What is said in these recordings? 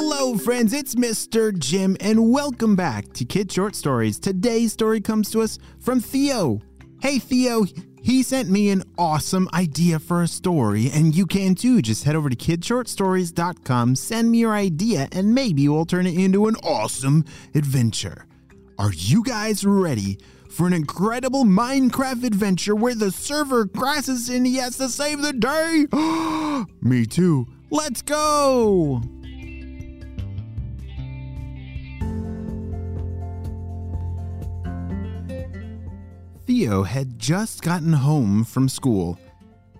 Hello, friends, it's Mr. Jim, and welcome back to Kid Short Stories. Today's story comes to us from Theo. Hey, Theo, he sent me an awesome idea for a story, and you can too. Just head over to kidshortstories.com, send me your idea, and maybe we'll turn it into an awesome adventure. Are you guys ready for an incredible Minecraft adventure where the server crashes and he has to save the day? me too. Let's go! Theo had just gotten home from school.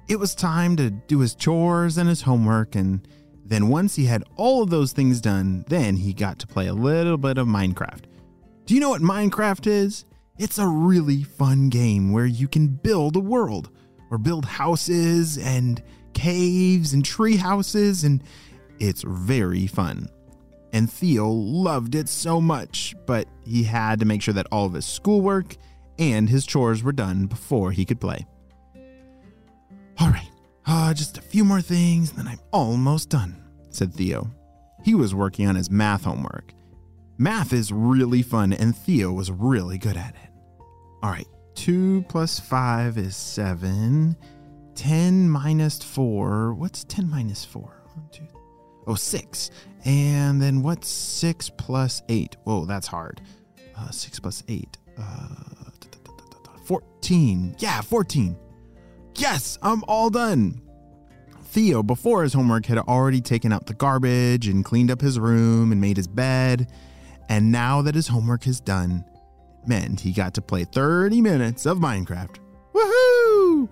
It was time to do his chores and his homework, and then once he had all of those things done, then he got to play a little bit of Minecraft. Do you know what Minecraft is? It's a really fun game where you can build a world, or build houses and caves and tree houses, and it's very fun. And Theo loved it so much, but he had to make sure that all of his schoolwork and his chores were done before he could play. All right, uh, just a few more things, and then I'm almost done, said Theo. He was working on his math homework. Math is really fun, and Theo was really good at it. All right, 2 plus 5 is 7. 10 minus 4. What's 10 minus 4? One, two, oh, 6. And then what's 6 plus 8? Whoa, that's hard. Uh, 6 plus 8. Uh, 14. Yeah, 14. Yes, I'm all done. Theo, before his homework, had already taken out the garbage and cleaned up his room and made his bed. And now that his homework is done, meant he got to play 30 minutes of Minecraft. Woohoo!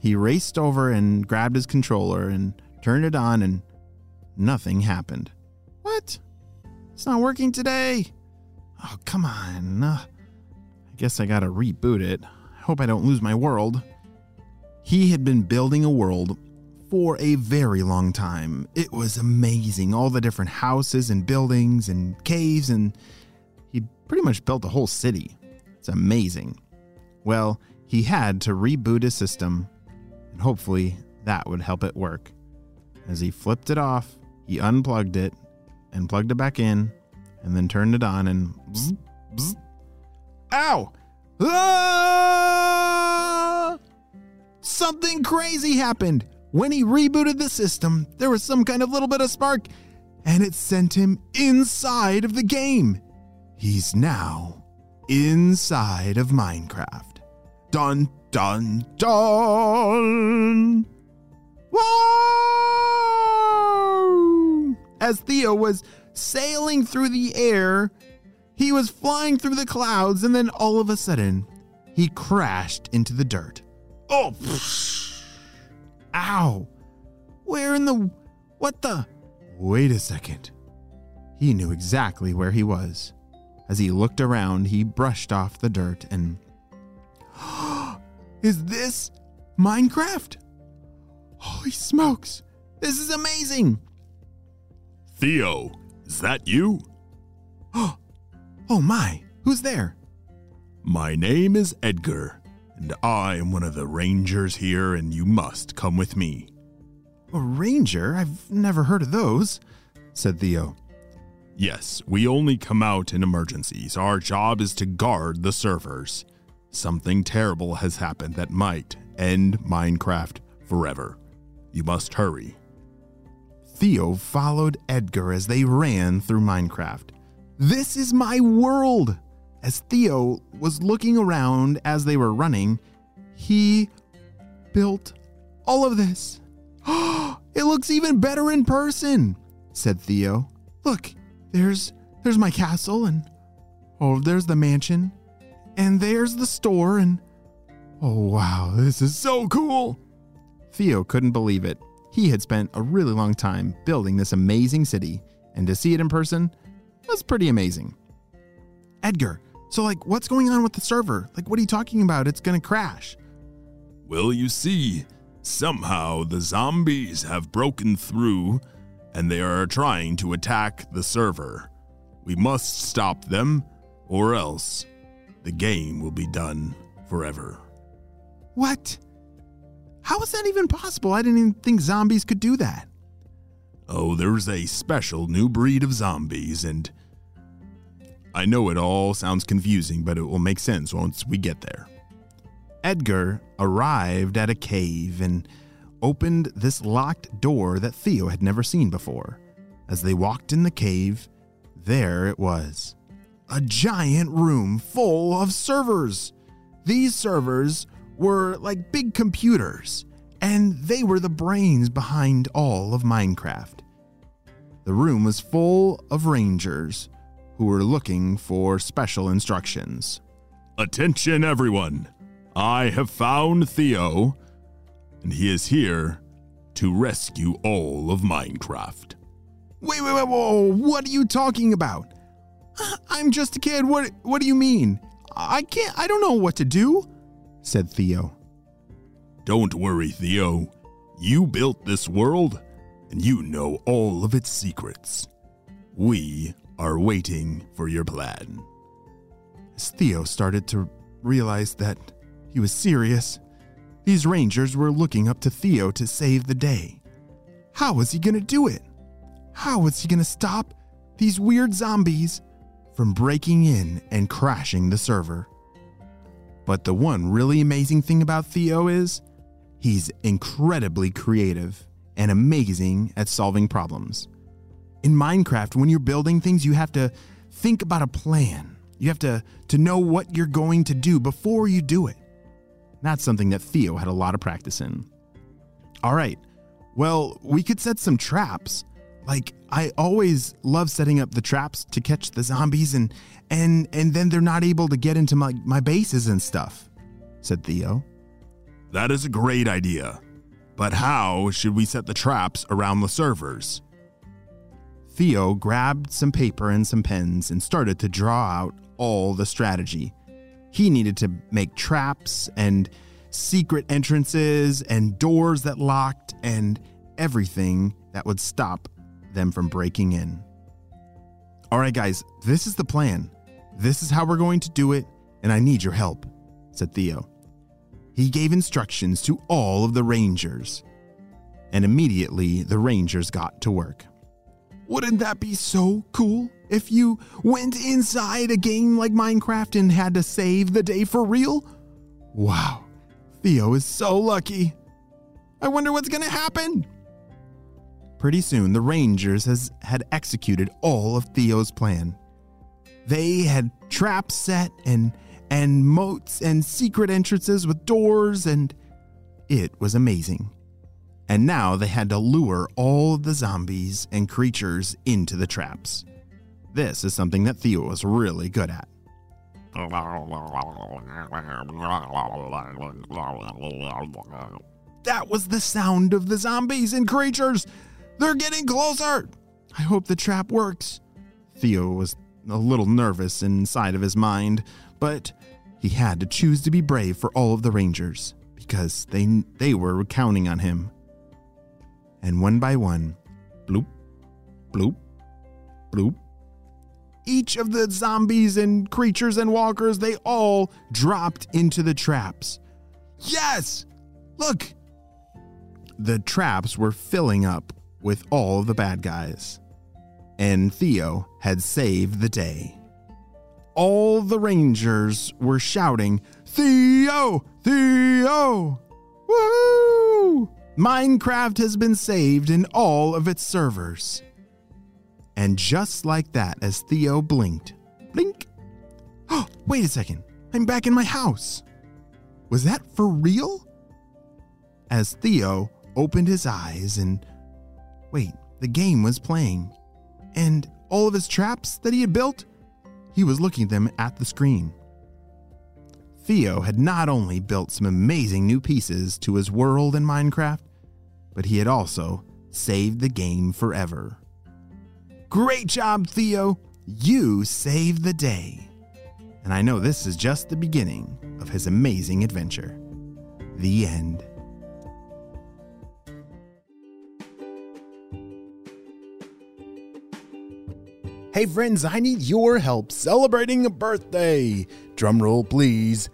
He raced over and grabbed his controller and turned it on, and nothing happened. What? It's not working today. Oh, come on. Uh, guess I gotta reboot it. I hope I don't lose my world. He had been building a world for a very long time. It was amazing. All the different houses and buildings and caves, and he pretty much built a whole city. It's amazing. Well, he had to reboot his system, and hopefully that would help it work. As he flipped it off, he unplugged it and plugged it back in, and then turned it on and bzz, bzz. Ow! Ah! Something crazy happened. When he rebooted the system, there was some kind of little bit of spark, and it sent him inside of the game. He's now inside of Minecraft. Dun dun dun! Whoa! As Theo was sailing through the air, he was flying through the clouds, and then all of a sudden, he crashed into the dirt. Oh! Pfft. Ow! Where in the. What the. Wait a second. He knew exactly where he was. As he looked around, he brushed off the dirt and. is this Minecraft? Holy smokes! This is amazing! Theo, is that you? Oh my, who's there? My name is Edgar, and I am one of the rangers here, and you must come with me. A ranger? I've never heard of those, said Theo. Yes, we only come out in emergencies. Our job is to guard the servers. Something terrible has happened that might end Minecraft forever. You must hurry. Theo followed Edgar as they ran through Minecraft. This is my world! As Theo was looking around as they were running, he built all of this. it looks even better in person, said Theo. Look, there's there's my castle and oh, there's the mansion and there's the store and oh wow, this is so cool. Theo couldn't believe it. He had spent a really long time building this amazing city, and to see it in person was pretty amazing. Edgar, so like what's going on with the server? Like what are you talking about? It's going to crash. Well, you see, somehow the zombies have broken through and they are trying to attack the server. We must stop them, or else the game will be done forever. What? How is that even possible? I didn't even think zombies could do that. There's a special new breed of zombies, and I know it all sounds confusing, but it will make sense once we get there. Edgar arrived at a cave and opened this locked door that Theo had never seen before. As they walked in the cave, there it was a giant room full of servers. These servers were like big computers, and they were the brains behind all of Minecraft. The room was full of rangers who were looking for special instructions. Attention, everyone! I have found Theo, and he is here to rescue all of Minecraft. Wait, wait, wait, whoa, what are you talking about? I'm just a kid. What what do you mean? I can't I don't know what to do, said Theo. Don't worry, Theo. You built this world, and you know all of its secrets. We are waiting for your plan. As Theo started to realize that he was serious, these rangers were looking up to Theo to save the day. How was he going to do it? How was he going to stop these weird zombies from breaking in and crashing the server? But the one really amazing thing about Theo is he's incredibly creative and amazing at solving problems. In Minecraft, when you're building things, you have to think about a plan. You have to, to know what you're going to do before you do it. That's something that Theo had a lot of practice in. All right, well, we could set some traps. Like I always love setting up the traps to catch the zombies and and and then they're not able to get into my, my bases and stuff, said Theo. That is a great idea. But how should we set the traps around the servers? Theo grabbed some paper and some pens and started to draw out all the strategy. He needed to make traps and secret entrances and doors that locked and everything that would stop them from breaking in. All right, guys, this is the plan. This is how we're going to do it, and I need your help, said Theo. He gave instructions to all of the Rangers, and immediately the Rangers got to work. Wouldn't that be so cool if you went inside a game like Minecraft and had to save the day for real? Wow, Theo is so lucky. I wonder what's going to happen. Pretty soon, the Rangers has, had executed all of Theo's plan. They had traps set and and moats and secret entrances with doors and it was amazing. And now they had to lure all the zombies and creatures into the traps. This is something that Theo was really good at. That was the sound of the zombies and creatures. They're getting closer. I hope the trap works. Theo was a little nervous inside of his mind, but he had to choose to be brave for all of the Rangers because they they were counting on him. And one by one, bloop, bloop, bloop, each of the zombies and creatures and walkers, they all dropped into the traps. Yes! Look! The traps were filling up with all the bad guys. And Theo had saved the day. All the Rangers were shouting, Theo! Theo! Woohoo! Minecraft has been saved in all of its servers. And just like that, as Theo blinked, blink. Oh, wait a second. I'm back in my house. Was that for real? As Theo opened his eyes and wait, the game was playing. And all of his traps that he had built, he was looking at them at the screen. Theo had not only built some amazing new pieces to his world in Minecraft, but he had also saved the game forever. Great job, Theo! You saved the day. And I know this is just the beginning of his amazing adventure. The end. Hey friends, I need your help celebrating a birthday. Drumroll, please.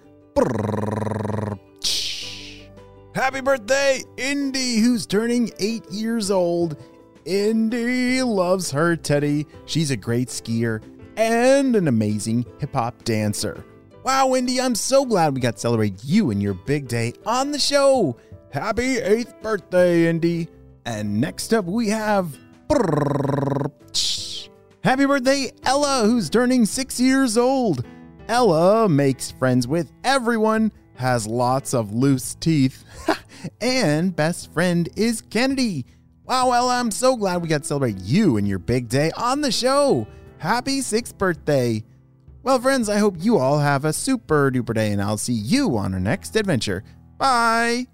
Happy birthday, Indy, who's turning eight years old Indy loves her teddy. She's a great skier and an amazing hip hop dancer. Wow, Indy, I'm so glad we got to celebrate you and your big day on the show. Happy 8th birthday, Indy. And next up, we have. Happy birthday, Ella, who's turning six years old. Ella makes friends with everyone, has lots of loose teeth, and best friend is Kennedy. Wow, Ella, I'm so glad we got to celebrate you and your big day on the show. Happy sixth birthday. Well, friends, I hope you all have a super duper day, and I'll see you on our next adventure. Bye.